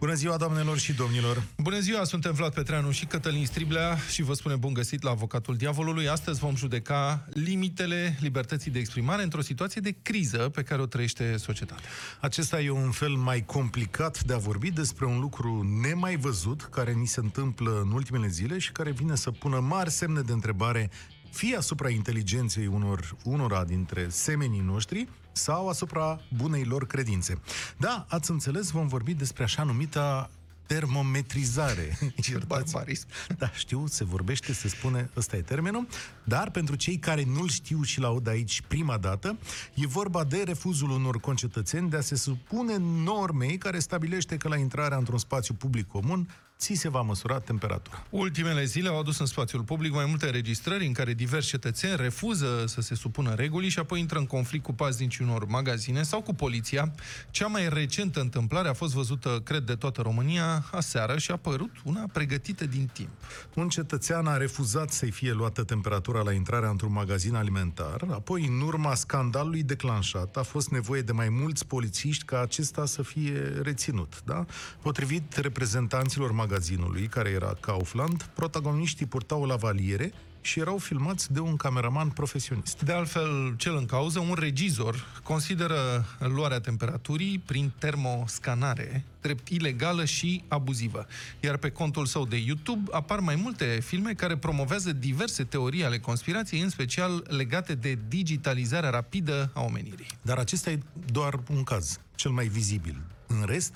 Bună ziua, doamnelor și domnilor! Bună ziua, suntem Vlad Petreanu și Cătălin Striblea și vă spunem bun găsit la Avocatul Diavolului. Astăzi vom judeca limitele libertății de exprimare într-o situație de criză pe care o trăiește societatea. Acesta e un fel mai complicat de a vorbi despre un lucru nemai văzut, care ni se întâmplă în ultimele zile și care vine să pună mari semne de întrebare fie asupra inteligenței unor, unora dintre semenii noștri, sau asupra bunei lor credințe. Da, ați înțeles, vom vorbi despre așa numita termometrizare. Ce barbarism. Da, știu, se vorbește, se spune, ăsta e termenul, dar pentru cei care nu-l știu și l-aud aici prima dată, e vorba de refuzul unor concetățeni de a se supune normei care stabilește că la intrarea într-un spațiu public comun ți se va măsura temperatura. Ultimele zile au adus în spațiul public mai multe înregistrări în care diversi cetățeni refuză să se supună regulii și apoi intră în conflict cu paznicii unor magazine sau cu poliția. Cea mai recentă întâmplare a fost văzută, cred, de toată România aseară și a părut una pregătită din timp. Un cetățean a refuzat să-i fie luată temperatura la intrarea într-un magazin alimentar, apoi, în urma scandalului declanșat, a fost nevoie de mai mulți polițiști ca acesta să fie reținut. Da? Potrivit reprezentanților magazinului, magazinului, care era Kaufland, protagoniștii purtau lavaliere și erau filmați de un cameraman profesionist. De altfel, cel în cauză, un regizor, consideră luarea temperaturii prin termoscanare drept ilegală și abuzivă. Iar pe contul său de YouTube apar mai multe filme care promovează diverse teorii ale conspirației, în special legate de digitalizarea rapidă a omenirii. Dar acesta e doar un caz, cel mai vizibil. În rest,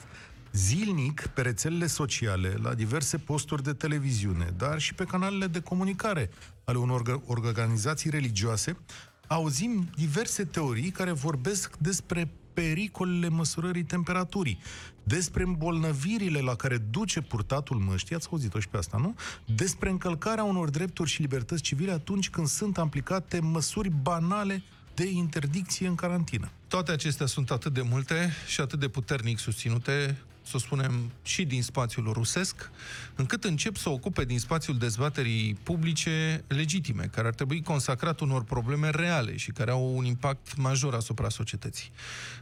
zilnic pe rețelele sociale, la diverse posturi de televiziune, dar și pe canalele de comunicare ale unor organizații religioase, auzim diverse teorii care vorbesc despre pericolele măsurării temperaturii, despre îmbolnăvirile la care duce purtatul măștii, ați auzit-o și pe asta, nu? Despre încălcarea unor drepturi și libertăți civile atunci când sunt aplicate măsuri banale de interdicție în carantină. Toate acestea sunt atât de multe și atât de puternic susținute să spunem, și din spațiul rusesc, încât încep să ocupe din spațiul dezbaterii publice legitime, care ar trebui consacrat unor probleme reale și care au un impact major asupra societății.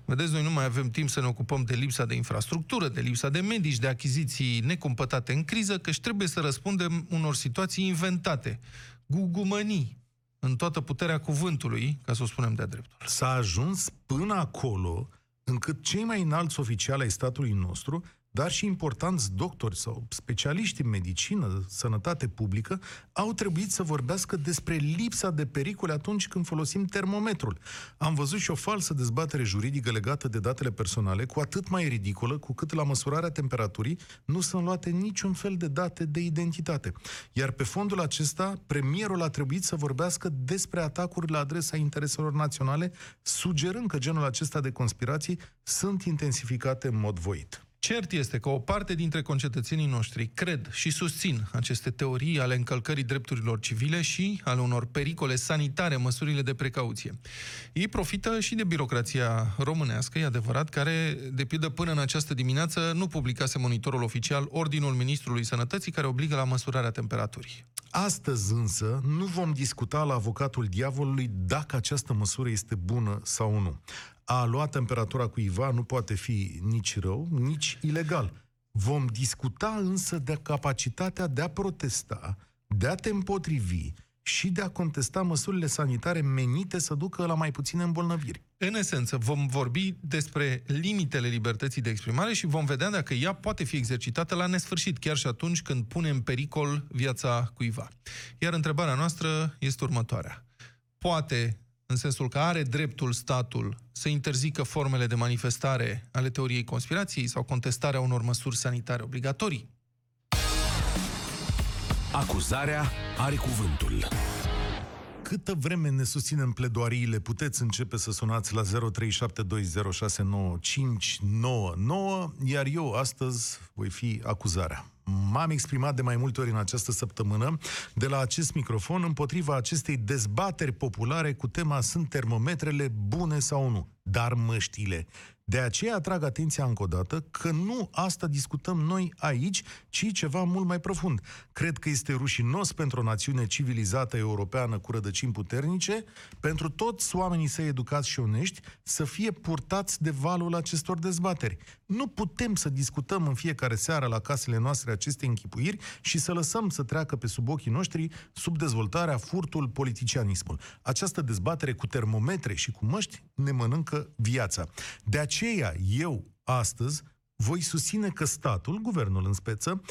Vedeți, noi nu mai avem timp să ne ocupăm de lipsa de infrastructură, de lipsa de medici, de achiziții necumpătate în criză, căci trebuie să răspundem unor situații inventate, gugumănii, în toată puterea cuvântului, ca să o spunem de-a dreptul. S-a ajuns până acolo încât cei mai înalți oficiali ai statului nostru dar și importanți doctori sau specialiști în medicină, sănătate publică, au trebuit să vorbească despre lipsa de pericole atunci când folosim termometrul. Am văzut și o falsă dezbatere juridică legată de datele personale, cu atât mai ridicolă, cu cât la măsurarea temperaturii nu sunt luate niciun fel de date de identitate. Iar pe fondul acesta, premierul a trebuit să vorbească despre atacuri la adresa intereselor naționale, sugerând că genul acesta de conspirații sunt intensificate în mod voit. Cert este că o parte dintre concetățenii noștri cred și susțin aceste teorii ale încălcării drepturilor civile și ale unor pericole sanitare, măsurile de precauție. Ei profită și de birocrația românească, e adevărat, care, de pildă, până în această dimineață nu publicase monitorul oficial Ordinul Ministrului Sănătății, care obligă la măsurarea temperaturii. Astăzi însă nu vom discuta la avocatul diavolului dacă această măsură este bună sau nu a lua temperatura cuiva nu poate fi nici rău, nici ilegal. Vom discuta însă de capacitatea de a protesta, de a te împotrivi și de a contesta măsurile sanitare menite să ducă la mai puține îmbolnăviri. În esență, vom vorbi despre limitele libertății de exprimare și vom vedea dacă ea poate fi exercitată la nesfârșit, chiar și atunci când pune în pericol viața cuiva. Iar întrebarea noastră este următoarea. Poate în sensul că are dreptul statul să interzică formele de manifestare ale teoriei conspirației sau contestarea unor măsuri sanitare obligatorii. Acuzarea are cuvântul. Câtă vreme ne susținem pledoariile, puteți începe să sunați la 0372069599, iar eu astăzi voi fi acuzarea m-am exprimat de mai multe ori în această săptămână de la acest microfon împotriva acestei dezbateri populare cu tema sunt termometrele bune sau nu. Dar măștile. De aceea atrag atenția încă o dată că nu asta discutăm noi aici, ci ceva mult mai profund. Cred că este rușinos pentru o națiune civilizată europeană cu rădăcini puternice, pentru toți oamenii săi educați și onești, să fie purtați de valul acestor dezbateri. Nu putem să discutăm în fiecare seară la casele noastre aceste închipuiri și să lăsăm să treacă pe sub ochii noștri sub dezvoltarea, furtul, politicianismul. Această dezbatere cu termometre și cu măști ne mănâncă viața. De aceea, eu, astăzi, voi susține că statul, guvernul în speță,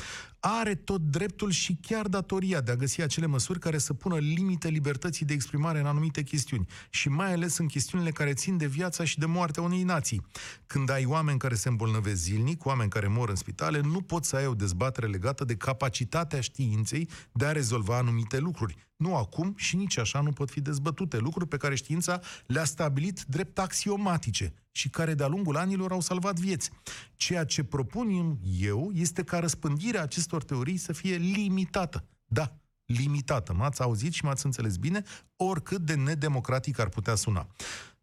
are tot dreptul și chiar datoria de a găsi acele măsuri care să pună limite libertății de exprimare în anumite chestiuni și mai ales în chestiunile care țin de viața și de moartea unei nații. Când ai oameni care se îmbolnăvesc zilnic, oameni care mor în spitale, nu poți să ai o dezbatere legată de capacitatea științei de a rezolva anumite lucruri. Nu acum și nici așa nu pot fi dezbătute lucruri pe care știința le-a stabilit drept axiomatice și care de-a lungul anilor au salvat vieți. Ceea ce propun eu este ca răspândirea acestor teorii să fie limitată. Da, limitată. M-ați auzit și m-ați înțeles bine, oricât de nedemocratic ar putea suna.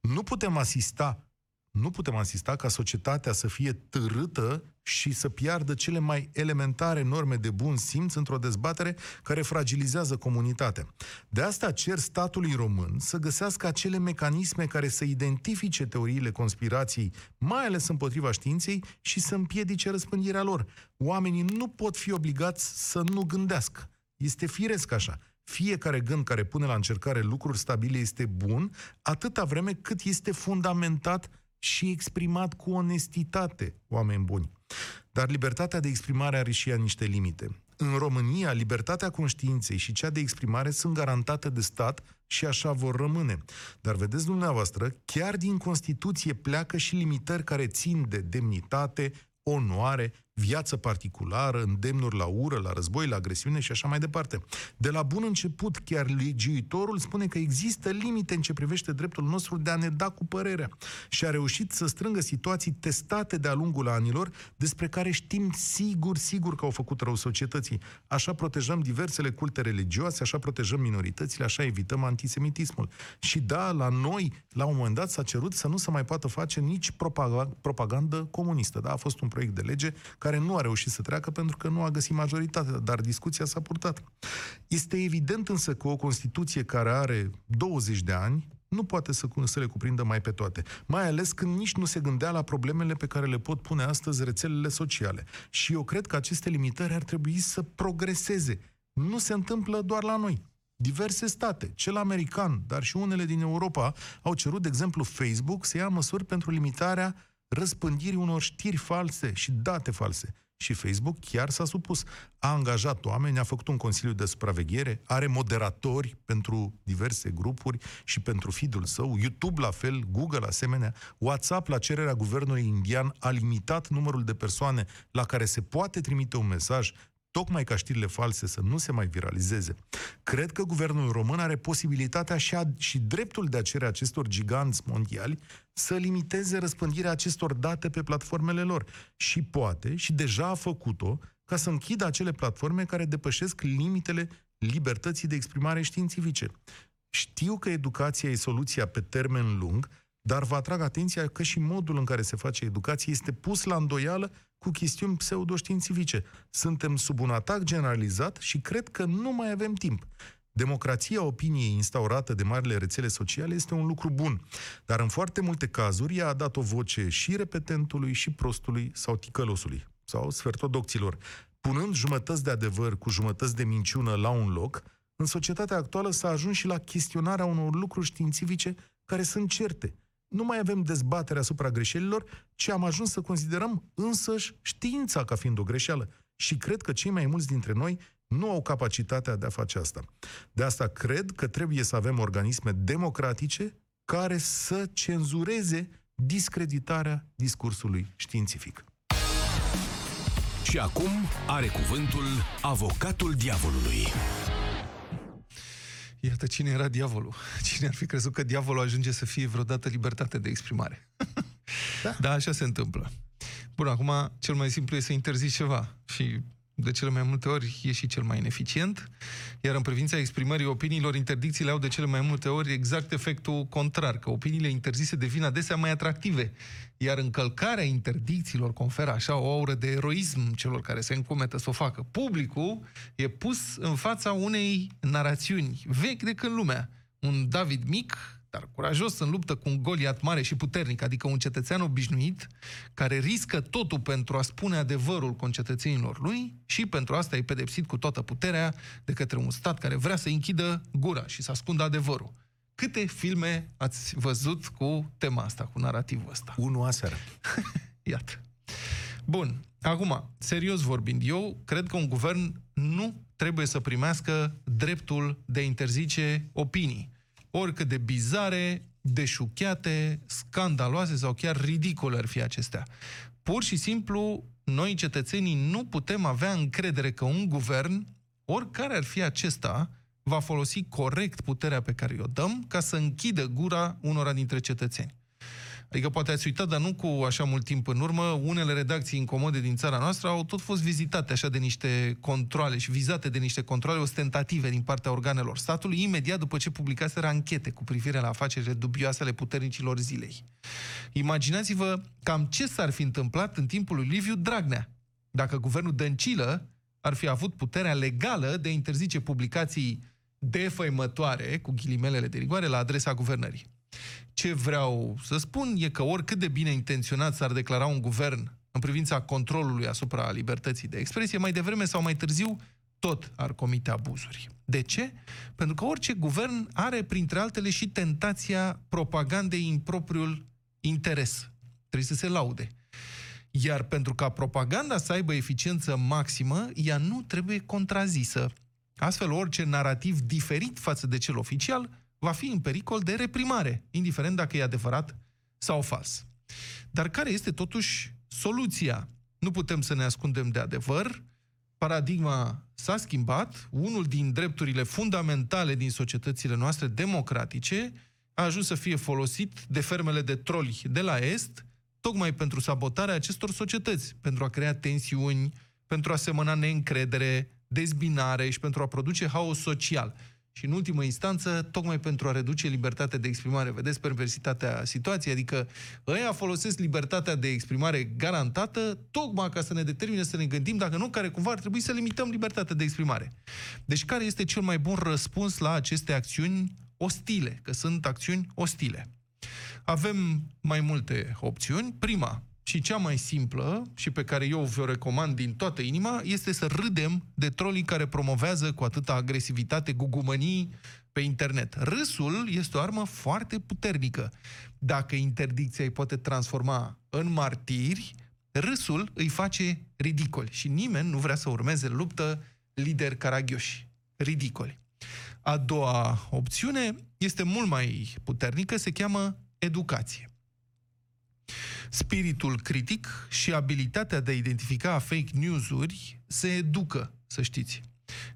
Nu putem asista nu putem asista ca societatea să fie târâtă și să piardă cele mai elementare norme de bun simț într-o dezbatere care fragilizează comunitatea. De asta cer statului român să găsească acele mecanisme care să identifice teoriile conspirației, mai ales împotriva științei, și să împiedice răspândirea lor. Oamenii nu pot fi obligați să nu gândească. Este firesc așa. Fiecare gând care pune la încercare lucruri stabile este bun, atâta vreme cât este fundamentat și exprimat cu onestitate, oameni buni. Dar libertatea de exprimare are și ea niște limite. În România, libertatea conștiinței și cea de exprimare sunt garantate de stat și așa vor rămâne. Dar vedeți dumneavoastră, chiar din Constituție pleacă și limitări care țin de demnitate, onoare, viață particulară, îndemnuri la ură, la război, la agresiune și așa mai departe. De la bun început, chiar legiuitorul spune că există limite în ce privește dreptul nostru de a ne da cu părerea și a reușit să strângă situații testate de-a lungul anilor despre care știm sigur, sigur că au făcut rău societății. Așa protejăm diversele culte religioase, așa protejăm minoritățile, așa evităm antisemitismul. Și da, la noi, la un moment dat, s-a cerut să nu se mai poată face nici propagandă comunistă. Da? A fost un proiect de lege care care nu a reușit să treacă pentru că nu a găsit majoritatea, dar discuția s-a purtat. Este evident însă că o Constituție care are 20 de ani nu poate să, să le cuprindă mai pe toate. Mai ales când nici nu se gândea la problemele pe care le pot pune astăzi rețelele sociale. Și eu cred că aceste limitări ar trebui să progreseze. Nu se întâmplă doar la noi. Diverse state, cel american, dar și unele din Europa, au cerut, de exemplu, Facebook să ia măsuri pentru limitarea răspândirii unor știri false și date false. Și Facebook chiar s-a supus. A angajat oameni, a făcut un consiliu de supraveghere, are moderatori pentru diverse grupuri și pentru feed-ul său, YouTube la fel, Google asemenea, WhatsApp la cererea guvernului indian a limitat numărul de persoane la care se poate trimite un mesaj tocmai ca știrile false să nu se mai viralizeze. Cred că guvernul român are posibilitatea și, a, și dreptul de a cere acestor giganți mondiali să limiteze răspândirea acestor date pe platformele lor. Și poate, și deja a făcut-o, ca să închidă acele platforme care depășesc limitele libertății de exprimare științifice. Știu că educația e soluția pe termen lung, dar vă atrag atenția că și modul în care se face educație este pus la îndoială cu chestiuni pseudoștiințifice. Suntem sub un atac generalizat și cred că nu mai avem timp. Democrația opiniei instaurată de marile rețele sociale este un lucru bun, dar în foarte multe cazuri ea a dat o voce și repetentului, și prostului sau ticălosului, sau sfertodocților. Punând jumătăți de adevăr cu jumătăți de minciună la un loc, în societatea actuală s-a ajuns și la chestionarea unor lucruri științifice care sunt certe – nu mai avem dezbatere asupra greșelilor, ci am ajuns să considerăm însăși știința ca fiind o greșeală. Și cred că cei mai mulți dintre noi nu au capacitatea de a face asta. De asta cred că trebuie să avem organisme democratice care să cenzureze discreditarea discursului științific. Și acum are cuvântul avocatul diavolului. Iată cine era diavolul. Cine ar fi crezut că diavolul ajunge să fie vreodată libertate de exprimare. Da, da așa se întâmplă. Bun, acum cel mai simplu e să interzici ceva și de cele mai multe ori e și cel mai ineficient, iar în privința exprimării opiniilor, interdicțiile au de cele mai multe ori exact efectul contrar, că opiniile interzise devin adesea mai atractive, iar încălcarea interdicțiilor conferă așa o aură de eroism celor care se încumetă să o facă. Publicul e pus în fața unei narațiuni vechi de când lumea. Un David mic dar curajos în luptă cu un Goliat mare și puternic, adică un cetățean obișnuit, care riscă totul pentru a spune adevărul concetățenilor lui și pentru asta e pedepsit cu toată puterea de către un stat care vrea să închidă gura și să ascundă adevărul. Câte filme ați văzut cu tema asta, cu narativul ăsta? Unu aseară. Iată. Bun. Acum, serios vorbind, eu cred că un guvern nu trebuie să primească dreptul de a interzice opinii oricât de bizare, deșuchiate, scandaloase sau chiar ridicole ar fi acestea. Pur și simplu, noi cetățenii nu putem avea încredere că un guvern, oricare ar fi acesta, va folosi corect puterea pe care o dăm ca să închidă gura unora dintre cetățeni. Adică poate ați uitat, dar nu cu așa mult timp în urmă, unele redacții incomode din țara noastră au tot fost vizitate așa de niște controle și vizate de niște controle ostentative din partea organelor statului, imediat după ce publicaseră anchete cu privire la afacerile dubioase ale puternicilor zilei. Imaginați-vă cam ce s-ar fi întâmplat în timpul lui Liviu Dragnea, dacă guvernul Dăncilă ar fi avut puterea legală de a interzice publicații defăimătoare, cu ghilimelele de rigoare, la adresa guvernării. Ce vreau să spun e că oricât de bine intenționat s-ar declara un guvern în privința controlului asupra libertății de expresie, mai devreme sau mai târziu, tot ar comite abuzuri. De ce? Pentru că orice guvern are, printre altele, și tentația propagandei în propriul interes. Trebuie să se laude. Iar pentru ca propaganda să aibă eficiență maximă, ea nu trebuie contrazisă. Astfel, orice narativ diferit față de cel oficial va fi în pericol de reprimare, indiferent dacă e adevărat sau fals. Dar care este totuși soluția? Nu putem să ne ascundem de adevăr, paradigma s-a schimbat, unul din drepturile fundamentale din societățile noastre democratice a ajuns să fie folosit de fermele de troli de la Est, tocmai pentru sabotarea acestor societăți, pentru a crea tensiuni, pentru a semăna neîncredere, dezbinare și pentru a produce haos social și în ultimă instanță, tocmai pentru a reduce libertatea de exprimare. Vedeți perversitatea situației? Adică ăia folosesc libertatea de exprimare garantată tocmai ca să ne determine să ne gândim dacă nu, care cumva ar trebui să limităm libertatea de exprimare. Deci care este cel mai bun răspuns la aceste acțiuni ostile? Că sunt acțiuni ostile. Avem mai multe opțiuni. Prima, și cea mai simplă, și pe care eu vă recomand din toată inima, este să râdem de trolii care promovează cu atâta agresivitate gugumănii pe internet. Râsul este o armă foarte puternică. Dacă interdicția îi poate transforma în martiri, râsul îi face ridicoli și nimeni nu vrea să urmeze luptă lideri caragioși. Ridicoli. A doua opțiune este mult mai puternică, se cheamă educație. Spiritul critic și abilitatea de a identifica fake news-uri se educă, să știți.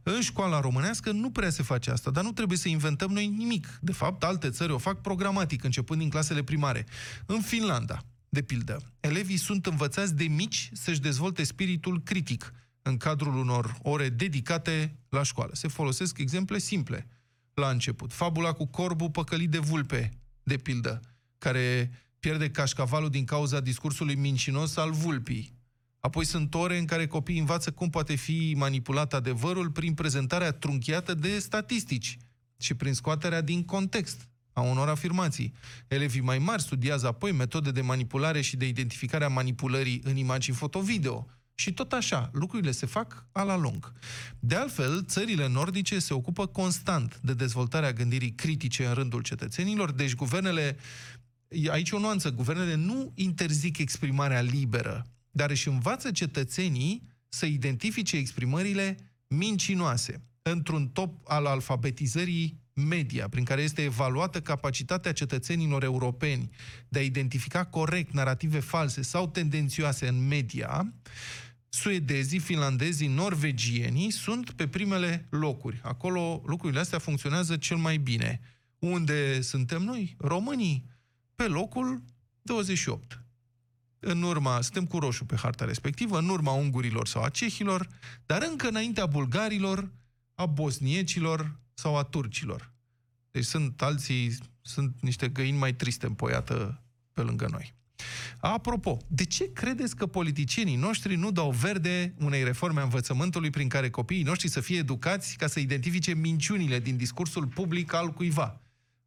În școala românească nu prea se face asta, dar nu trebuie să inventăm noi nimic. De fapt, alte țări o fac programatic, începând din clasele primare. În Finlanda, de pildă, elevii sunt învățați de mici să-și dezvolte spiritul critic în cadrul unor ore dedicate la școală. Se folosesc exemple simple la început. Fabula cu corbul păcălit de vulpe, de pildă, care pierde cașcavalul din cauza discursului mincinos al vulpii. Apoi sunt ore în care copiii învață cum poate fi manipulat adevărul prin prezentarea trunchiată de statistici și prin scoaterea din context a unor afirmații. Elevii mai mari studiază apoi metode de manipulare și de identificare a manipulării în imagini foto-video. Și tot așa, lucrurile se fac a la lung. De altfel, țările nordice se ocupă constant de dezvoltarea gândirii critice în rândul cetățenilor, deci guvernele aici o nuanță. Guvernele nu interzic exprimarea liberă, dar își învață cetățenii să identifice exprimările mincinoase într-un top al alfabetizării media, prin care este evaluată capacitatea cetățenilor europeni de a identifica corect narrative false sau tendențioase în media, suedezii, finlandezii, norvegienii sunt pe primele locuri. Acolo lucrurile astea funcționează cel mai bine. Unde suntem noi? Românii pe locul 28. în urma, suntem cu roșu pe harta respectivă, în urma ungurilor sau a cehilor, dar încă înaintea bulgarilor, a bosniecilor sau a turcilor. Deci sunt alții, sunt niște găini mai triste împoiată pe lângă noi. Apropo, de ce credeți că politicienii noștri nu dau verde unei reforme a învățământului prin care copiii noștri să fie educați ca să identifice minciunile din discursul public al cuiva?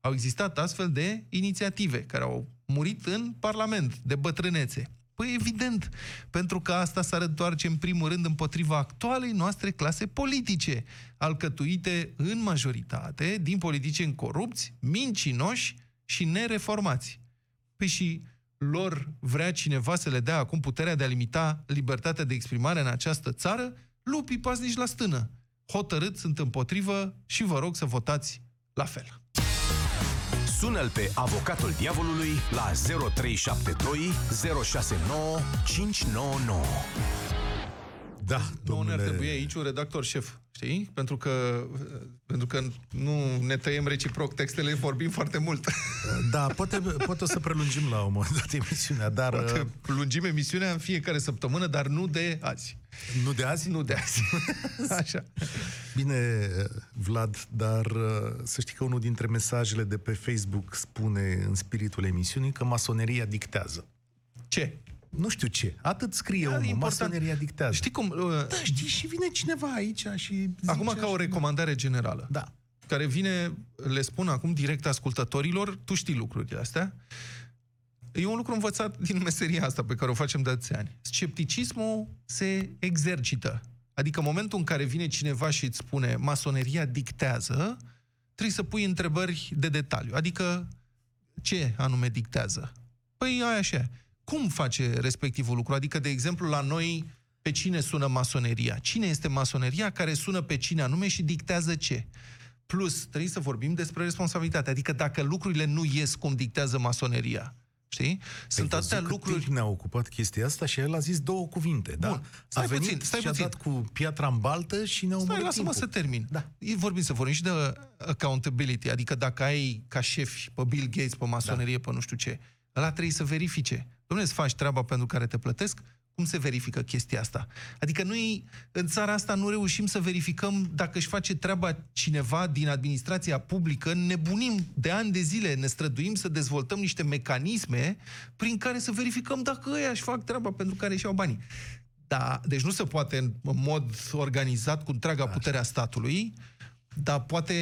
Au existat astfel de inițiative care au murit în Parlament de bătrânețe. Păi evident, pentru că asta s-ar întoarce în primul rând împotriva actualei noastre clase politice, alcătuite în majoritate din politicieni corupți, mincinoși și nereformați. Păi și lor vrea cineva să le dea acum puterea de a limita libertatea de exprimare în această țară? Lupii pasnici la stână. Hotărât sunt împotrivă și vă rog să votați la fel. Sună-l pe avocatul diavolului la 0372 069 599. Da, Nu domnule... ne-ar trebui aici un redactor șef, știi? Pentru că, pentru că nu ne tăiem reciproc textele, vorbim foarte mult. Da, poate, poate o să prelungim la un moment dat emisiunea, dar Poate uh, lungim emisiunea în fiecare săptămână, dar nu de azi. nu de azi? Nu de azi. Așa. Bine, Vlad, dar uh, să știi că unul dintre mesajele de pe Facebook spune în spiritul emisiunii că masoneria dictează. Ce? Nu știu ce. Atât scrie Da, omul, important. masoneria dictează. Știi cum? uh, Da, știi, și vine cineva aici și zice Acum ca o așa, recomandare generală. Da. care vine, le spun acum direct ascultătorilor, tu știi lucrurile astea, e un lucru învățat din meseria asta pe care o facem de atâția ani. Scepticismul se exercită. Adică în momentul în care vine cineva și îți spune masoneria dictează, trebuie să pui întrebări de detaliu. Adică ce anume dictează? Păi aia așa. Cum face respectivul lucru? Adică, de exemplu, la noi, pe cine sună masoneria? Cine este masoneria care sună pe cine anume și dictează ce? Plus, trebuie să vorbim despre responsabilitate. Adică dacă lucrurile nu ies cum dictează masoneria, știi? Sunt Ai atâtea văzut cât lucruri... timp ne-a ocupat chestia asta și el a zis două cuvinte, da? Bun. Stai a venit puțin, stai și a puțin. dat cu piatra în baltă și ne-a Stai, omorât lasă-mă timpul. să termin. Da. E vorbim să vorbim și de accountability, adică dacă ai ca șefi pe Bill Gates, pe masonerie, pe nu știu ce, ăla trebuie să verifice. Dom'le, să faci treaba pentru care te plătesc, cum se verifică chestia asta? Adică noi, în țara asta, nu reușim să verificăm dacă își face treaba cineva din administrația publică, nebunim de ani de zile, ne străduim să dezvoltăm niște mecanisme prin care să verificăm dacă ăia își fac treaba pentru care își iau banii. Da, deci nu se poate în mod organizat cu întreaga putere a statului, dar poate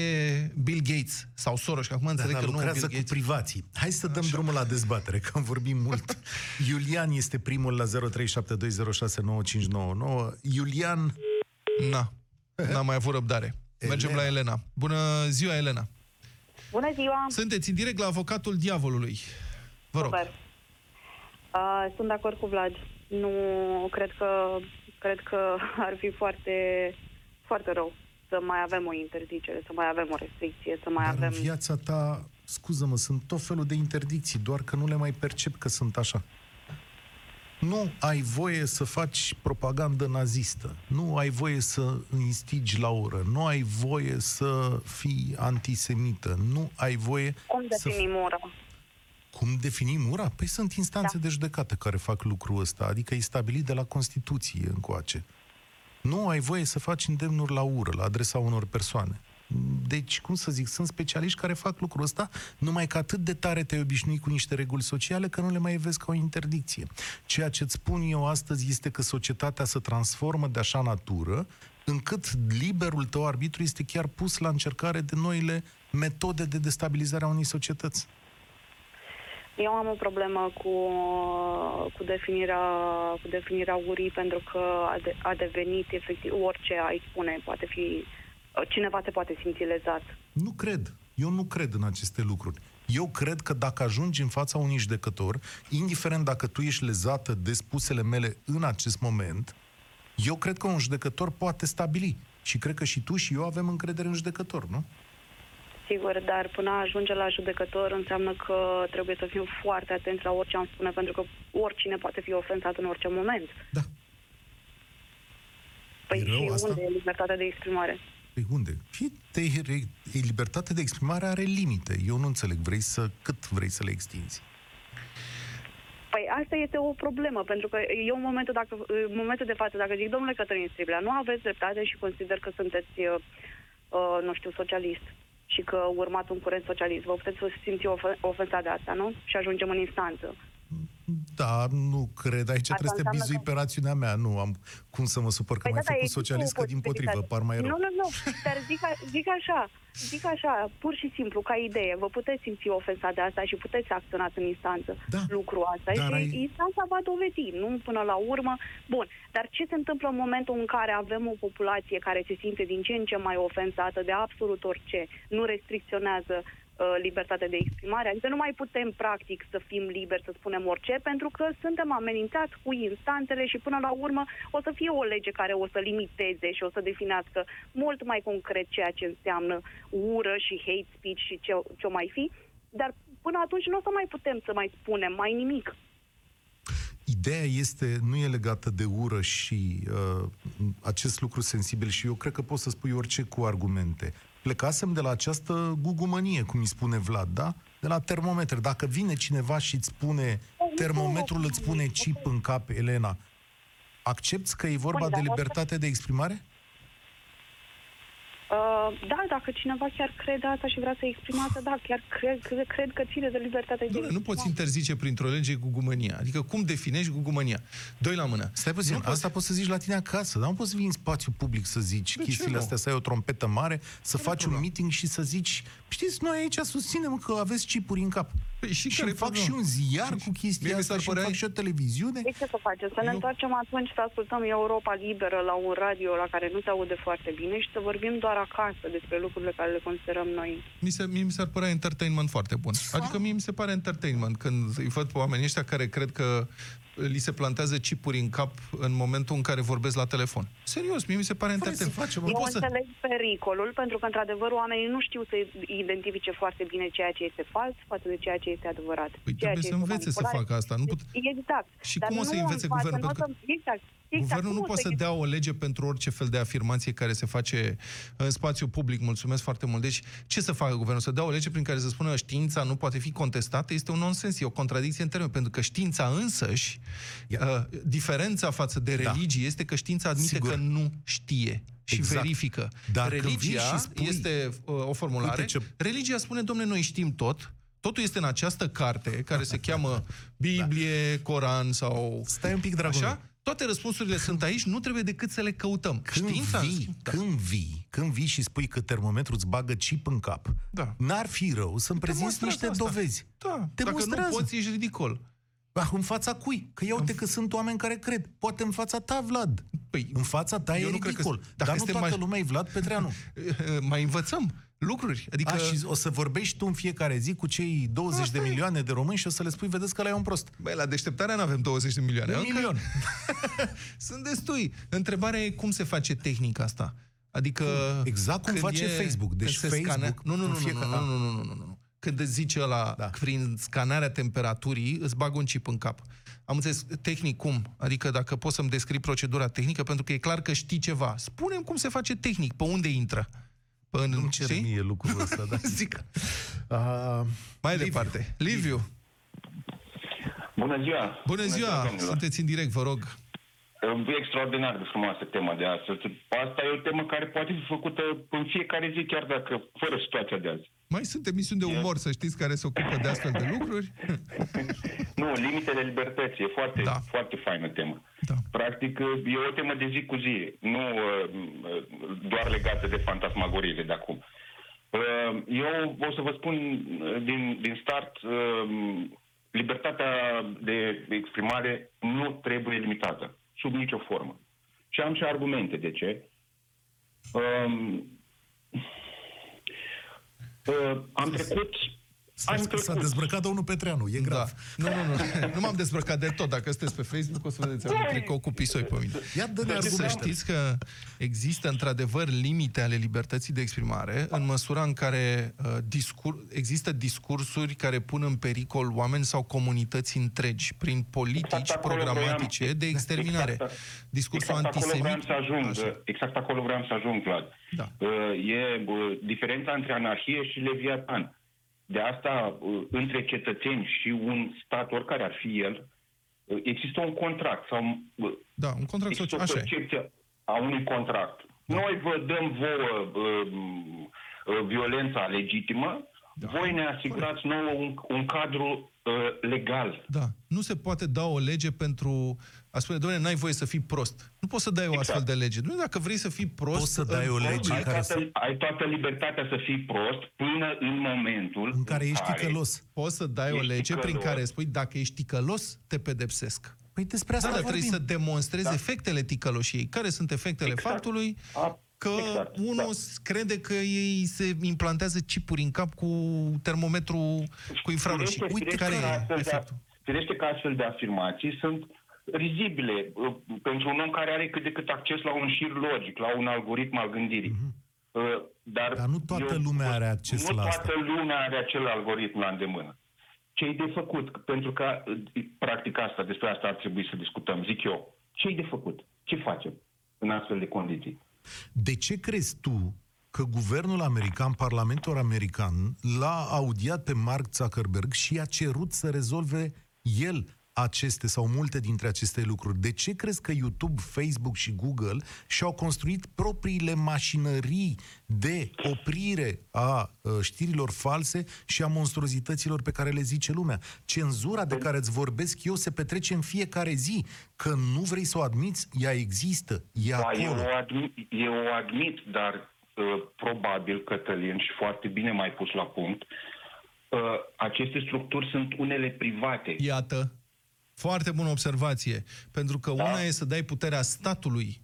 Bill Gates sau Soros, că acum înțeleg Dar că nu Bill lucrează cu Gates. privații. Hai să dăm drumul la dezbatere, că am vorbit mult. Iulian este primul la 0372069599. Iulian, Na, n-am mai avut răbdare. Mergem Elena. la Elena. Bună ziua, Elena. Bună ziua! Sunteți în direct la avocatul diavolului. Vă rog. Super. Uh, sunt de acord cu Vlad. Nu cred că cred că ar fi foarte foarte rău să mai avem o interzicere, să mai avem o restricție, să mai dar avem în viața ta, scuză-mă, sunt tot felul de interdicții, doar că nu le mai percep că sunt așa. Nu ai voie să faci propagandă nazistă, nu ai voie să instigi la ură, nu ai voie să fii antisemită, nu ai voie cum să definim ura. Cum definim ura? Păi sunt instanțe Da. de judecată care fac lucrul ăsta, adică e stabilit de la Constituție încoace. Nu ai voie să faci îndemnuri la ură, la adresa unor persoane. Deci, cum să zic, sunt specialiști care fac lucrul ăsta, numai că atât de tare te-ai obișnuit cu niște reguli sociale că nu le mai vezi ca o interdicție. Ceea ce îți spun eu astăzi este că societatea se transformă de așa natură, încât liberul tău arbitru este chiar pus la încercare de noile metode de destabilizare a unei societăți. Eu am o problemă cu, cu, definirea, cu definirea urii pentru că a, de, a devenit efectiv orice ai spune poate fi cineva se poate simți lezat. Nu cred. Eu nu cred în aceste lucruri. Eu cred că dacă ajungi în fața unui judecător, indiferent dacă tu ești lezată de spusele mele în acest moment, eu cred că un judecător poate stabili. Și cred că și tu și eu avem încredere în judecător, nu? Sigur, dar până a ajunge la judecător înseamnă că trebuie să fim foarte atenți la orice am spune, pentru că oricine poate fi ofensat în orice moment. Da. Păi E rău și asta? unde e libertatea de exprimare? Păi unde? Fie te, re, libertatea de exprimare are limite. Eu nu înțeleg. Vrei să... Cât vrei să le extinzi? Păi asta este o problemă, pentru că eu în momentul, dacă, în momentul de față, dacă zic, domnule Cătălin Striblea, nu aveți dreptate și consider că sunteți, uh, uh, nu știu, socialist și că urmați un curent socialist, vă puteți simți of- ofensat de asta, nu? Și ajungem în instanță. Da, nu cred. Aici Asta trebuie să te înseamnă bizui că- pe rațiunea mea. Nu am cum să mă supăr că Păi mai da, da, făcut există socialist, o că din potrivă, posibilitate. par mai rău. Nu, nu, nu, dar zic, a- zic așa, zic așa, pur și simplu, ca idee, vă puteți simți ofensat de asta și puteți să acționați în instanță Da, lucrul asta dar și ai- instanța va dovedi, nu până la urmă. Bun, dar ce se întâmplă în momentul în care avem o populație care se simte din ce în ce mai ofensată de absolut orice, nu restricționează uh, libertatea de exprimare, adică nu mai putem practic să fim liberi să spunem orice, pentru că suntem amenințați cu instanțele și până la urmă o să fie o lege care o să limiteze și o să definească mult mai concret ceea ce înseamnă ură și hate speech și ce, ce mai fi, dar până atunci nu o să mai putem să mai spunem mai nimic. Ideea este, nu e legată de ură și uh, acest lucru sensibil și eu cred că poți să spui orice cu argumente. Plecasem de la această gugumănie, cum îi spune Vlad, da? De la termometru. Dacă vine cineva și îți spune, termometrul îți spune chip în cap, Elena, accepti că e vorba Bun, de dar asta- libertate de exprimare? Uh, da, dacă cineva chiar crede asta și vrea să exprime asta, da, chiar cred, cred, cred că ține de libertatea de Doamne, nu poți exprimare. interzice printr-o lege gugumănia. Adică cum definești gugumănia? Doi la mână. Stai puțin, Nu nu asta poți să zici la tine acasă, dar nu poți să vii în spațiu public să zici De ce chestiile nu? astea, să ai o trompetă mare, să Care-i faci un problema? meeting și să zici, știți, noi aici susținem că aveți chipuri în cap. Păi și și care-i îmi fac problema? și un ziar Și- cu chestia mie mi asta s-ar și îmi părea- fac și o televiziune. Deci ce să facem? Să ne Eu- întoarcem atunci să ascultăm Europa Liberă la un radio la care nu se aude foarte bine și să vorbim doar acasă despre lucrurile care le considerăm noi. Mi se, mie mi s-ar părea entertainment foarte bun. Adică mie mi se pare entertainment când îi văd pe oamenii ăștia care cred că li se plantează chipuri în cap în momentul în care vorbesc la telefon. Serios, mie mi se pare Hai să entertainment. facem, Nu Eu poți să... înțeleg pericolul, pentru că, într-adevăr, oamenii nu știu să identifice foarte bine ceea ce este fals față de ceea ce este adevărat. Păi ceea trebuie ce să este învețe să manipulare. facă asta. Nu put... Exact. Și Dar cum o să nu învețe în față, guvernul? nu o Pentru să- Exact. Exact. Guvernul Cum nu o poate să dea o lege pentru orice fel de afirmație care se face în spațiu public. Mulțumesc foarte mult. Deci, ce să facă guvernul? Să dea o lege prin care să spună știința nu poate fi contestată? Este un nonsens, e o contradicție în termeni, pentru că știința însăși, uh, diferența față de Da. religie este că știința admite Sigur. că nu știe și Exact. verifică. Dar când vii Religia și spui- este uh, o formulare. Uite ce- Religia spune, domne, noi știm tot, Totul este în această carte care se cheamă Biblie, Coran sau Stai un pic, dragul Așa? Toate răspunsurile sunt aici, nu trebuie decât să le căutăm. Când Știința... vii, Da. când vii, când vii și spui că termometrul îți bagă chip în cap, Da. n-ar fi rău să-mi prezinți Demonstrează niște asta. dovezi. Da. Demonstrează. Dacă nu poți, ești ridicol. Ah, în fața cui? Că ia uite că sunt oameni care cred. Poate în fața ta, Vlad. Păi, În fața ta eu e nu cred că- ridicol. dacă Dar nu este toată mai- lumea e Vlad Petreanu. mai învățăm lucruri. Adică... A, și o să vorbești tu în fiecare zi cu cei 20 Asta de e. milioane de români și o să le spui, vedeți că ăla e un prost. Băi, la deșteptarea nu avem 20 de milioane. Un Încă milion. Sunt destui. Întrebarea e cum se face tehnica asta. Adică... Exact cum când face Facebook. Deci când se Facebook, Nu, nu, în nu, nu, fiecare- nu, nu, nu, nu, nu, nu. Când îți zice ăla, Da. prin scanarea temperaturii, îți bagă un chip în cap. Am înțeles, tehnic cum? Adică dacă poți să-mi descrii procedura tehnică, pentru că e clar că știi ceva. Spune cum se face tehnic, pe unde intră. Pe în, Nu-mi cer știi? mie lucrul ăsta, da. Zic. Uh, Mai Liviu. departe. Liviu, Bună ziua! bună ziua! domnilor! Sunteți în direct, vă rog. E extraordinar de frumoasă tema de astăzi. Asta e o temă care poate fi făcută în fiecare zi, chiar dacă fără situația de azi. Mai sunt emisiuni de umor, să știți, care se ocupă de astfel de lucruri. Nu, limitele libertății. E foarte, Da. da. foarte faină temă. Da. Practic, e o temă de zi cu zi, nu uh, uh, doar legată de fantasmagoriile de acum. Uh, Eu o să vă spun uh, din, din start, uh, libertatea de exprimare nu trebuie limitată, sub nicio formă. Și am și argumente de ce. Um, uh, am trecut... Am s-a, s-a trecut dezbrăcat domnul Petreanu, e Da. grav. Nu, nu, nu. Nu m-am dezbrăcat de tot. Dacă sunteți pe Facebook, o să vedeți. Am un tricou cu pisoi pe mine. Ia dă-ne Deci să argumente. știți că există într-adevăr limite ale libertății de exprimare în măsura în care uh, discur- există discursuri care pun în pericol oameni sau comunități întregi prin politici Exact acolo programatice vroiam- de exterminare. Exact, Discursul exact acolo vreau antisemit. să ajung. Așa. Exact acolo vreau să ajung, Vlad. Da. Uh, E uh, diferența între anarhie și leviatan. De asta, uh, între cetățeni și un stat, oricare ar fi el, uh, există un contract sau uh, Da, un contract există social. o Așa e. percepție a unui contract. Noi vă dăm vouă uh, uh, violența legitimă, Da. voi ne asigurați nouă un, un cadru uh, legal. Da. Nu se poate da o lege pentru a spune, doamne, n-ai voie să fii prost. Nu poți să dai o Exact. astfel de lege. Nu dacă vrei să fii prost... Poți să dai în- o lege Ai care toată, ai toată libertatea să fii prost până în momentul în care ești ticălos. Poți să dai o Ești lege prin ticălos. care spui, dacă ești ticălos, te pedepsesc. Păi despre Da, asta dar vorbim. trebuie să demonstrezi Da. efectele ticăloșiei. Care sunt efectele Exact. faptului A, că exact, unul da. crede că ei se implantează chipuri în cap cu termometru cu infraroșii. Firește- Uite firește care că e astfel de- efectul. Firește că astfel de afirmații sunt rizibile uh, pentru un om care are cât de cât acces la un șir logic, la un algoritm al gândirii. Uh, Dar, Mhm. Dar nu toată lumea are acces nu la toată asta. lumea are acel algoritm la îndemână. Ce-i de făcut? Pentru că, uh, practic asta, despre asta ar trebui să discutăm, zic eu. Ce-i de făcut? Ce facem în astfel de condiții? De ce crezi tu că guvernul american, Parlamentul american, l-a audiat pe Mark Zuckerberg și a cerut să rezolve el aceste sau multe dintre aceste lucruri. De ce crezi că YouTube, Facebook și Google și-au construit propriile mașinării de oprire a uh, știrilor false și a monstruozităților pe care le zice lumea? Cenzura de care îți vorbesc eu se petrece în fiecare zi. Că nu vrei să o admiți, ea există, e Da, eu acolo. o admit, eu o admit dar uh, probabil, Cătălin, și foarte bine mai pus la punct, uh, aceste structuri sunt unele private. Iată, foarte bună observație. Pentru că Da. una e să dai puterea statului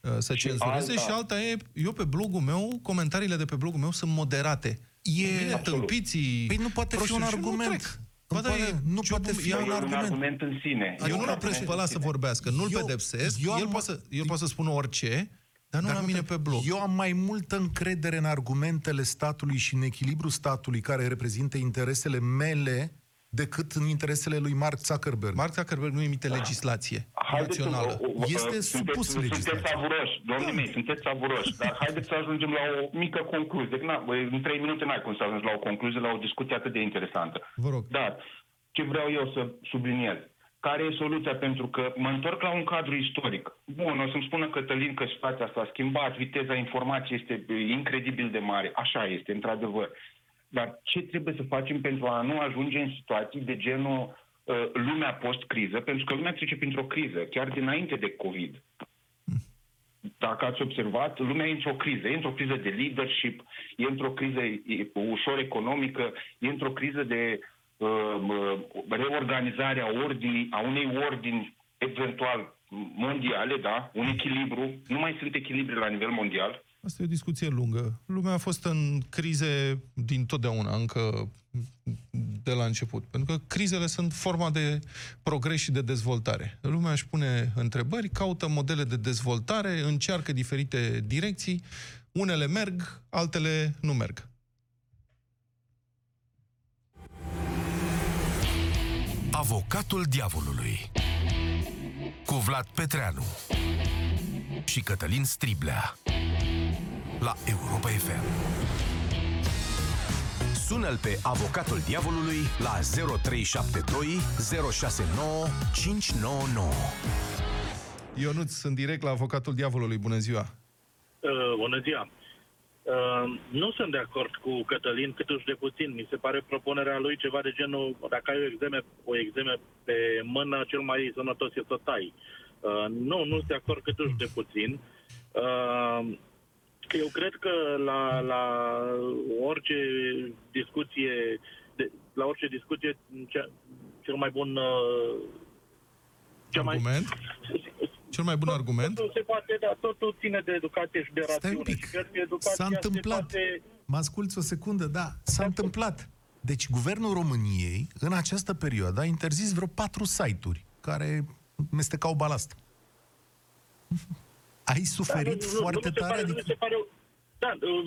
uh, să Și cenzureze alta- și alta e, eu pe blogul meu, comentariile de pe blogul meu sunt moderate. E Absolut. tâmpiții... Păi nu poate fi proștii un și nu argument. trec. Nu Ba da, poate- e nu jobul- poate fi e un E un argument. argument în sine. Eu E nu un l-am argument prins pe ăla în să sine. vorbească, nu-l Eu- pedepsesc, eu el, am- poate să, el poate să spună orice, dar nu Dar la nu mine te- pe blog. Eu am mai multă încredere în argumentele statului și în echilibrul statului care reprezintă interesele mele decât în interesele lui Mark Zuckerberg. Mark Zuckerberg nu emite legislație Haideți să- națională. o- o- Este sunteți- supus Sunteți legislației. savuroși, domnii mei, sunteți savuroși, dar haideți să ajungem la o mică concluzie. Na, băi, în trei minute n-ai cum să ajungi la o concluzie, la o discuție atât de interesantă. Vă rog. Dar ce vreau eu să subliniez? Care e soluția? Pentru că mă întorc la un cadru istoric. Bun, o să-mi spună Cătălin că situația s-a schimbat, viteza informației este incredibil de mare. Așa este, într-adevăr. Dar ce trebuie să facem pentru a nu ajunge în situații de genul uh, lumea post-criză? Pentru că lumea trece printr-o criză, chiar dinainte de COVID. Dacă ați observat, lumea e într-o criză. E într-o criză de leadership, e într-o criză e, ușor economică, e într-o criză de uh, uh, reorganizare a ordinii, a unei ordini eventual mondiale, da? Un echilibru. Nu mai sunt echilibre la nivel mondial. Asta e o discuție lungă. Lumea a fost în crize din totdeauna, încă de la început. Pentru că crizele sunt forma de progres și de dezvoltare. Lumea își pune întrebări, caută modele de dezvoltare, încearcă diferite direcții. Unele merg, altele nu merg. Avocatul diavolului cu Vlad Petreanu și Cătălin Striblea la Europa FM. Sună-l pe avocatul diavolului la 0372 069 599. Ionuț, sunt direct la avocatul diavolului. Bună ziua! Uh, bună ziua! Uh, nu sunt de acord cu Cătălin cât uși de puțin. Mi se pare propunerea lui ceva de genul, dacă ai o exeme, o exeme pe mână, cel mai sănătos e să tai. Uh, nu, nu sunt de acord cât uși de puțin. Uh, eu cred că la, la orice discuție, de, la orice discuție, cea, cel mai bun uh, cea mai, Argument? Cel mai bun argument? Totul se poate, dar totul ține de educație și de Stai rațiune. un pic. Și cred că educația S-a întâmplat. Se poate... Mă asculți o secundă, da, s-a întâmplat. Deci guvernul României, în această perioadă, a interzis vreo patru site-uri care mestecau balast. Ai suferit Dar nu- nu- foarte nu mi se tare? pare, nu Adică... mi se pare, da, um,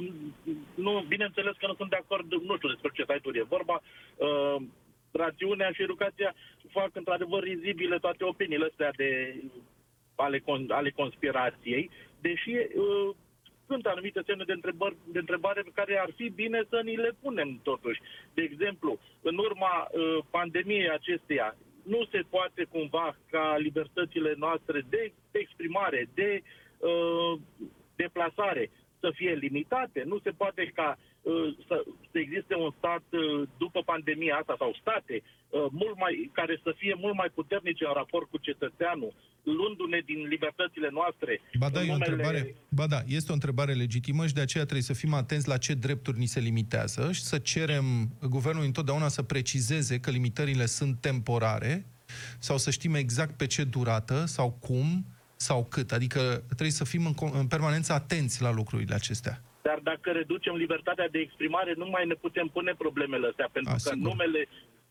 nu, bineînțeles că nu sunt de acord, nu știu despre ce site-uri e vorba. Uh, rațiunea și educația fac într-adevăr rizibile toate opiniile astea de, ale, con, ale conspirației, deși uh, sunt anumite semne de, întrebări, de întrebare pe care ar fi bine să ni le punem totuși. De exemplu, în urma uh, pandemiei acesteia, nu se poate cumva ca libertățile noastre de exprimare, de uh, deplasare să fie limitate. Nu se poate ca uh, să, să existe un stat uh, după pandemia asta sau state uh, mult mai, care să fie mult mai puternice în raport cu cetățeanul, luându-ne din libertățile noastre. Ba da, în e o numele- întrebare, ba da, este o întrebare legitimă și de aceea trebuie să fim atenți la ce drepturi ni se limitează și să cerem guvernului întotdeauna să precizeze că limitările sunt temporare sau să știm exact pe ce durată sau cum sau cât. Adică trebuie să fim în, co- în permanență atenți la lucrurile acestea. Dar dacă reducem libertatea de exprimare, nu mai ne putem pune problemele astea, pentru A, că în sigur. numele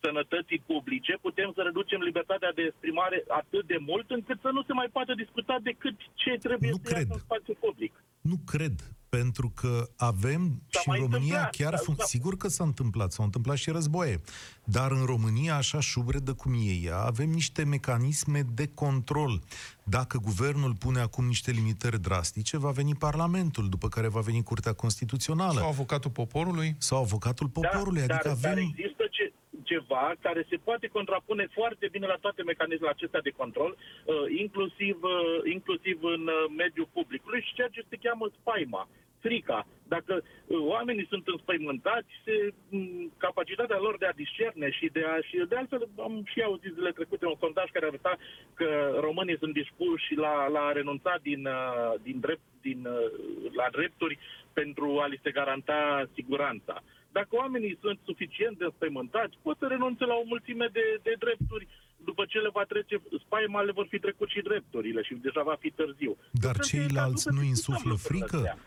sănătății publice putem să reducem libertatea de exprimare atât de mult încât să nu se mai poate discuta decât ce trebuie Nu să iasă cred. în spațiu public. Nu cred, pentru că avem S-a și în mai România întâmplat, chiar... dar Fun- s-a- sigur că s-a întâmplat, s-au întâmplat și războaie. Dar în România, așa șubredă cum e ea, avem niște mecanisme de control. Dacă guvernul pune acum niște limitări drastice, va veni Parlamentul, după care va veni Curtea Constituțională Sau avocatul poporului. sau avocatul poporului. da, adică dar, avem... dar există ce, ceva care se poate contrapune foarte bine la toate mecanismele acestea de control, uh, inclusiv, uh, inclusiv în uh, mediul publicului și ceea ce se cheamă spaima, frica. Dacă uh, oamenii sunt înspăimântați, se, m, capacitatea lor de a discerne și de a... Și de altfel am și auzit zile trecute un sondaj care arăta că românii sunt dispuși la, la a renunța din, uh, din, drept, din, uh, la drepturi pentru a li se garanta siguranța. Dacă oamenii sunt suficient de înspăimântați, pot să renunțe la o mulțime de, de drepturi. După ce le va trece spaima, le vor fi trecut și drepturile și deja va fi târziu. Dar Eu cred că e ceilalți cazul să nu discutăm insuflă lucrurile frică? astea.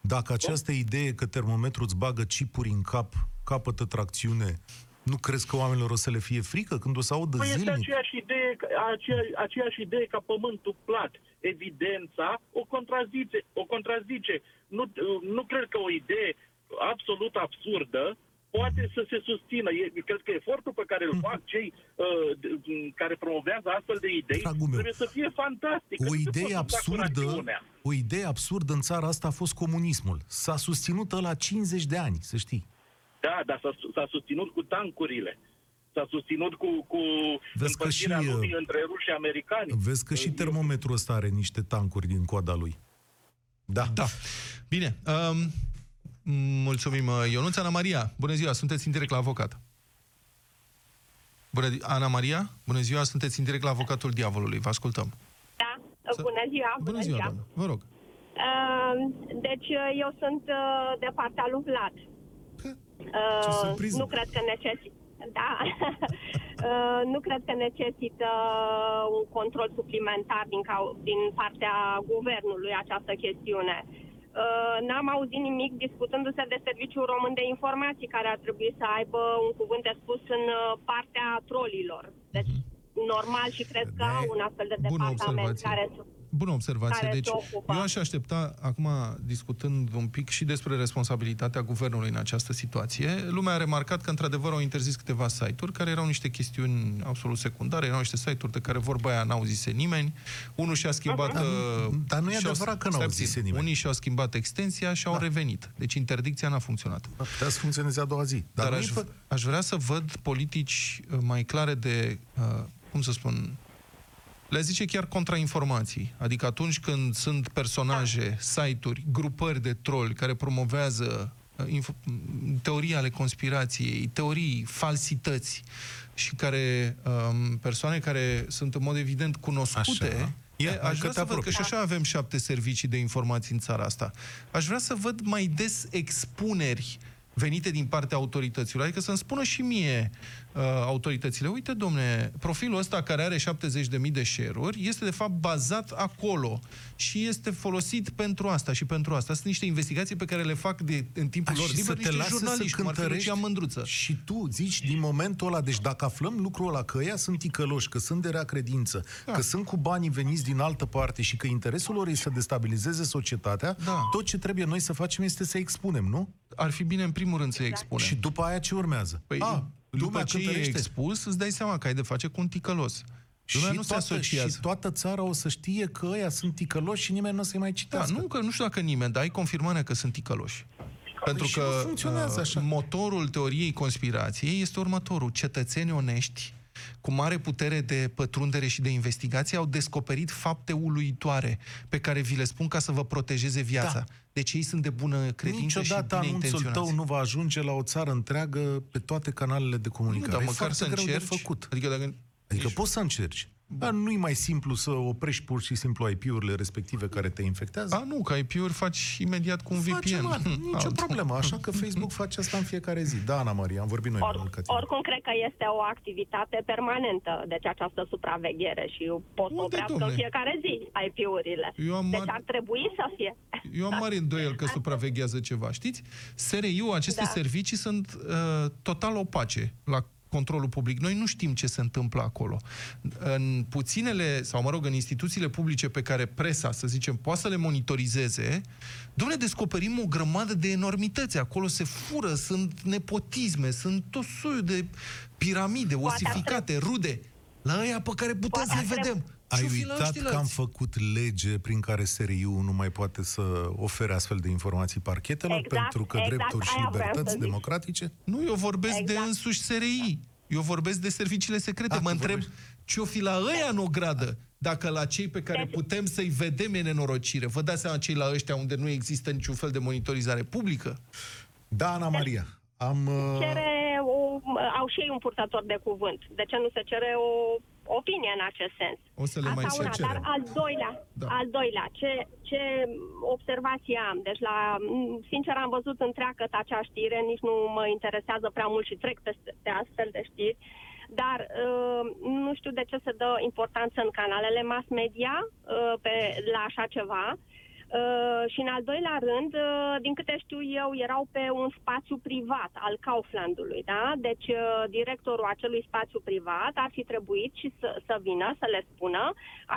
Dacă această idee că termometrul îți bagă chipuri în cap, capătă tracțiune, nu crezi că oamenilor o să le fie frică când o să audă Păi este zilnic? aceeași idee, aceea, aceeași idee ca pământul plat. Evidența o contrazice. O contrazice. Nu, nu cred că o idee absolut absurdă poate să se susțină. E, cred că efortul pe care îl fac cei uh, d- care promovează astfel de idei Dragul meu, trebuie să fie fantastic. O Nu se idee poate da cu absurdă, rațiunea. o idee absurdă în țara asta a fost comunismul. S-a susținut la 50 de ani, să știi. Da, dar s-a, s-a susținut cu tancurile. S-a susținut cu, cu Vezi că împărțirea și, uh, lumii între ruși și americani. Vezi că și termometrul ăsta are niște tancuri din coada lui. Da. Da. Bine. Um, mulțumim, uh, Ionuț. Ana Maria, bună ziua, sunteți în direct la avocat. Bună, di- Ana Maria, bună ziua, sunteți în direct la avocatul diavolului. Vă ascultăm. Da, Să- bună ziua, Bună ziua, doamnă. Vă rog. Uh, Deci uh, eu sunt uh, de partea lui Vlad. Ce Uh, surpriză. Nu cred că necesită. Da. Uh, nu cred că necesită un control suplimentar din, cau- din partea guvernului această chestiune. Uh, N-am auzit nimic discutându-se de Serviciul Român de Informații, care ar trebui să aibă un cuvânt de spus în uh, partea trolilor. Deci, normal și cred că Ne- au un astfel de Mhm. Bună departament observație. care să... Bună observație. care Deci, se ocupă. eu aș aștepta, acum, discutând un pic și despre responsabilitatea guvernului în această situație, lumea a remarcat că, într-adevăr, au interzis câteva site-uri care erau niște chestiuni absolut secundare, erau niște site-uri de care vorba aia n-au zise nimeni. Unul și-a schimbat... Dar- uh, dar nu e și-au- adevărat că n-au stai zise puțin. nimeni. Unii și-au schimbat extensia și au revenit. Deci interdicția n-a funcționat. Ar putea să funcționeze a doua zi. Dar, Dar nu aș, e fă... aș vrea să văd politici uh, mai clare de, uh, cum să spun, le zice chiar contrainformații. Adică atunci când sunt personaje, site-uri, grupări de troli care promovează uh, info- m, teorii ale conspirației, teorii, falsități și care um, persoane care sunt în mod evident cunoscute, Așa. Ia, e, hai aș că vrea te să văd că apropii. și așa avem șapte servicii de informații în țara asta. Aș vrea să văd mai des expuneri venite din partea autorităților. Adică să-mi spună și mie uh, autoritățile, uite, domne, profilul ăsta care are 70.000 de share-uri este de fapt bazat acolo și este folosit pentru asta și pentru asta. Sunt niște investigații pe care le fac de, în timpul Aș, lor și liber să te niște lasă să jurnaliști, cum ar fi cântărești Lucia Mândruță. Și tu zici din momentul ăla, deci dacă aflăm lucrul ăla, că ăia sunt ticăloși, că sunt de rea credință, Da. că sunt cu banii veniți din altă parte și că interesul lor e să destabilizeze societatea, Da. tot ce trebuie noi să facem este să expunem, nu? Ar fi bine, în primul rând, să expunem. Și după aia ce urmează? Păi, A, după lumea ce e cântărește. expus, îți dai seama că ai de face cu un ticălos. Lumea și nu se toată, asociază. Și toată țara o să știe că ăia sunt ticăloși și nimeni nu o să-i mai Da, citească. nu, că nu știu dacă nimeni, dar ai confirmarea că sunt ticăloși. Pentru Păi și că nu funcționează uh, așa. motorul teoriei conspirației este următorul. Cetățeni onești cu mare putere de pătrundere și de investigație, au descoperit fapte uluitoare pe care vi le spun ca să vă protejeze viața. Da. Deci ei sunt de bună credință Niciodată și bine anunțul intenționați. tău nu va ajunge la o țară întreagă pe toate canalele de Nu, comunicare. dar E măcar foarte să greu de încerci. făcut. Adică dacă Adică ești- poți să încerci. Dar nu-i mai simplu să oprești pur și simplu IP-urile respective care te infectează? A, nu, ca IP-uri faci imediat cu un Face, VPN. mă, nicio Alt- problemă. Așa că Facebook face asta în fiecare zi. Da, Ana Maria, am vorbit noi mai Or, mult ca tine. oricum, cred că este o activitate permanentă, deci această supraveghere și pot să Unde, oprească în domne? fiecare zi IP-urile. Eu am Deci mari- ar trebui să fie. Eu am mare îndoiel că supraveghează ceva, știți? SRI-ul, aceste Da. servicii sunt uh, total opace la controlul public. Noi nu știm ce se întâmplă acolo. În puținele, sau mă rog, în instituțiile publice pe care presa, să zicem, poate să le monitorizeze, domne, descoperim o grămadă de enormități. Acolo se fură, sunt nepotisme, sunt tot soiul de piramide Poate ar osificate, rude. La aia pe care putem Poate să-i ar trebui- vedem. Ai Ce-o fi la uitat ăștia că am alți? făcut lege prin care SRI-ul nu mai poate să ofere astfel de informații parchetelor Exact, pentru că exact, drepturi și aia vreau să libertăți zic. democratice? Nu, eu vorbesc Exact. de însuși SRI. Eu vorbesc de serviciile secrete. Ah, mă tu întreb vorbești. ce-o fi la ăia în ogradă, dacă la cei pe care Deci- putem să-i vedem e nenorocire. Vă dați seama cei la ăștia unde nu există niciun fel de monitorizare publică? Da, Ana Maria. Am... uh, Cere o, au și ei un purtător de cuvânt. De ce nu se cere o opinie în acest sens? O să le mai Asta una, cerem. dar al doilea, Da. al doilea, ce, ce observație am? Deci, la, m, sincer, am văzut întreagă acea știre, nici nu mă interesează prea mult și trec peste de astfel de știri, dar uh, nu știu de ce se dă importanță în canalele mass media uh, pe, la așa ceva. Uh, și în al doilea rând, uh, din câte știu eu, erau pe un spațiu privat al Kauflandului, da? Deci uh, directorul acelui spațiu privat ar fi trebuit și să, să vină să le spună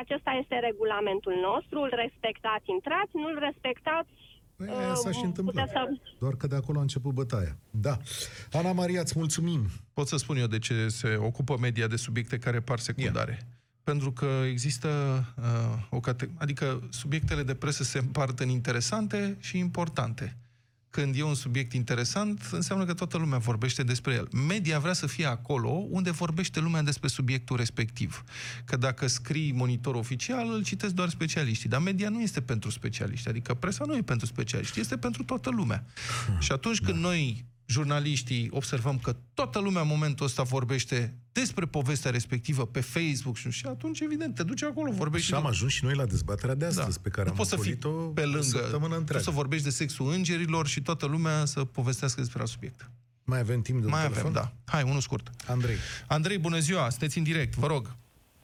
acesta este regulamentul nostru, îl respectați, intrați, nu-l respectați, Păi, aia s-a și uh, întâmplat. puteți să... Doar că de acolo a început bătaia. Da. Ana Maria, îți mulțumim. Pot să spun eu de ce se ocupă media de subiecte care par secundare. Pentru că există uh, o cate- adică subiectele de presă se împart în interesante și importante. Când e un subiect interesant, înseamnă că toată lumea vorbește despre el. Media vrea să fie acolo unde vorbește lumea despre subiectul respectiv. Că dacă scrii monitor oficial, îl citesc doar specialiștii. Dar media nu este pentru specialiști. Adică presa nu e pentru specialiști, este pentru toată lumea. Și atunci când noi jurnaliștii observăm că toată lumea în momentul ăsta vorbește despre povestea respectivă pe Facebook și, nu știu, și atunci, evident, te duci acolo, vorbești Și am ajuns și noi la dezbaterea de astăzi, pe care nu am poți să fii ocolit-o pe o lângă, săptămână tu întreagă. să vorbești de sexul îngerilor și toată lumea să povestească despre alt subiect. Mai avem timp de un Mai telefon? avem, da. Hai, unul scurt. Andrei. Andrei, bună ziua, sunteți în direct, vă rog.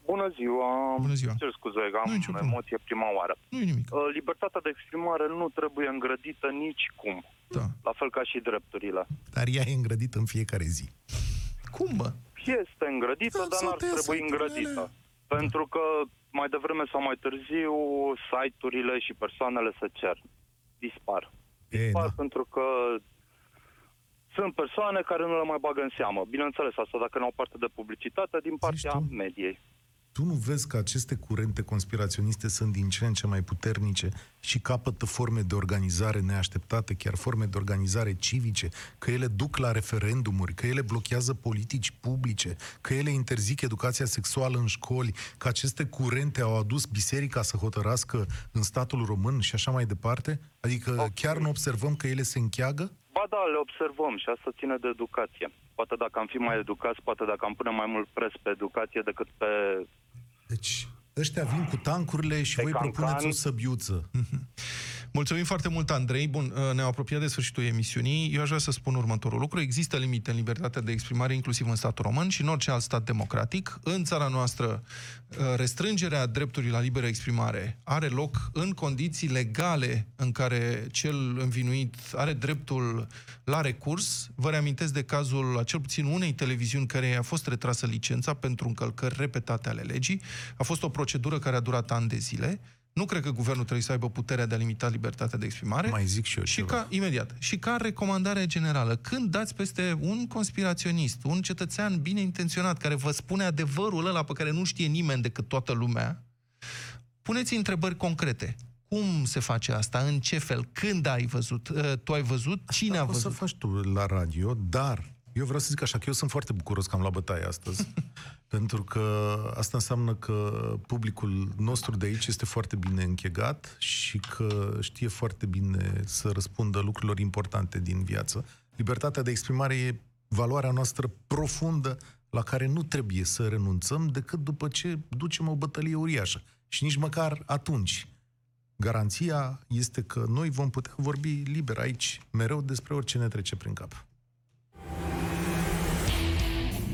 Bună ziua! Bună ziua. Cer scuze că Nu, am nicio problemă. emoție prima oară. nu e nimic. Uh, Libertatea de exprimare nu trebuie îngrădită nici cum. Da. La fel ca și drepturile. Dar ea e îngrădită în fiecare zi. Cum, mă? Este îngrădită, Da, dar sau n-ar te trebui iasă îngrădită. unele. Pentru că mai devreme sau mai târziu site-urile și persoanele se cer. Dispar. E, Dispar da. pentru că sunt persoane care nu le mai bagă în seamă. Bineînțeles, asta dacă nu au parte de publicitate din partea tu? mediei. Tu nu vezi că aceste curente conspiraționiste sunt din ce în ce mai puternice și capătă forme de organizare neașteptate, chiar forme de organizare civice, că ele duc la referendumuri, că ele blochează politici publice, că ele interzic educația sexuală în școli, că aceste curente au adus biserica să hotărască în statul român și așa mai departe? Adică Ok. chiar nu observăm că ele se încheagă? Ba da, le observăm și asta ține de educație. Poate dacă am fi mai educați, poate dacă am pune mai mult pres pe educație decât pe... Deci, ăștia vin cu tancurile și Pe voi cancan. propuneți o săbiuță. Mulțumim foarte mult, Andrei. Bun, uh, ne-am apropiat de sfârșitul emisiunii. Eu aș vrea să spun următorul lucru. Există limite în libertatea de exprimare, inclusiv în statul român și în orice alt stat democratic. În țara noastră, uh, restrângerea dreptului la liberă exprimare are loc în condiții legale în care cel învinuit are dreptul la recurs. Vă reamintesc de cazul la cel puțin unei televiziuni care a fost retrasă licența pentru încălcări repetate ale legii. A fost o procedură care a durat ani de zile. Nu cred că guvernul trebuie să aibă puterea de a limita libertatea de exprimare. Mai zic și eu Și ceva. ca, imediat, și ca recomandare generală, când dați peste un conspiraționist, un cetățean bine intenționat, care vă spune adevărul ăla pe care nu știe nimeni decât toată lumea, puneți întrebări concrete. Cum se face asta? În ce fel? Când ai văzut? Uh, Tu ai văzut? Cine a Asta văzut? O să faci tu la radio, dar Eu vreau să zic așa, că eu sunt foarte bucuros că am luat bătaie astăzi, pentru că asta înseamnă că publicul nostru de aici este foarte bine închegat și că știe foarte bine să răspundă lucrurilor importante din viață. Libertatea de exprimare e valoarea noastră profundă la care nu trebuie să renunțăm decât după ce ducem o bătălie uriașă. Și nici măcar atunci. Garanția este că noi vom putea vorbi liber aici, mereu despre orice ne trece prin cap.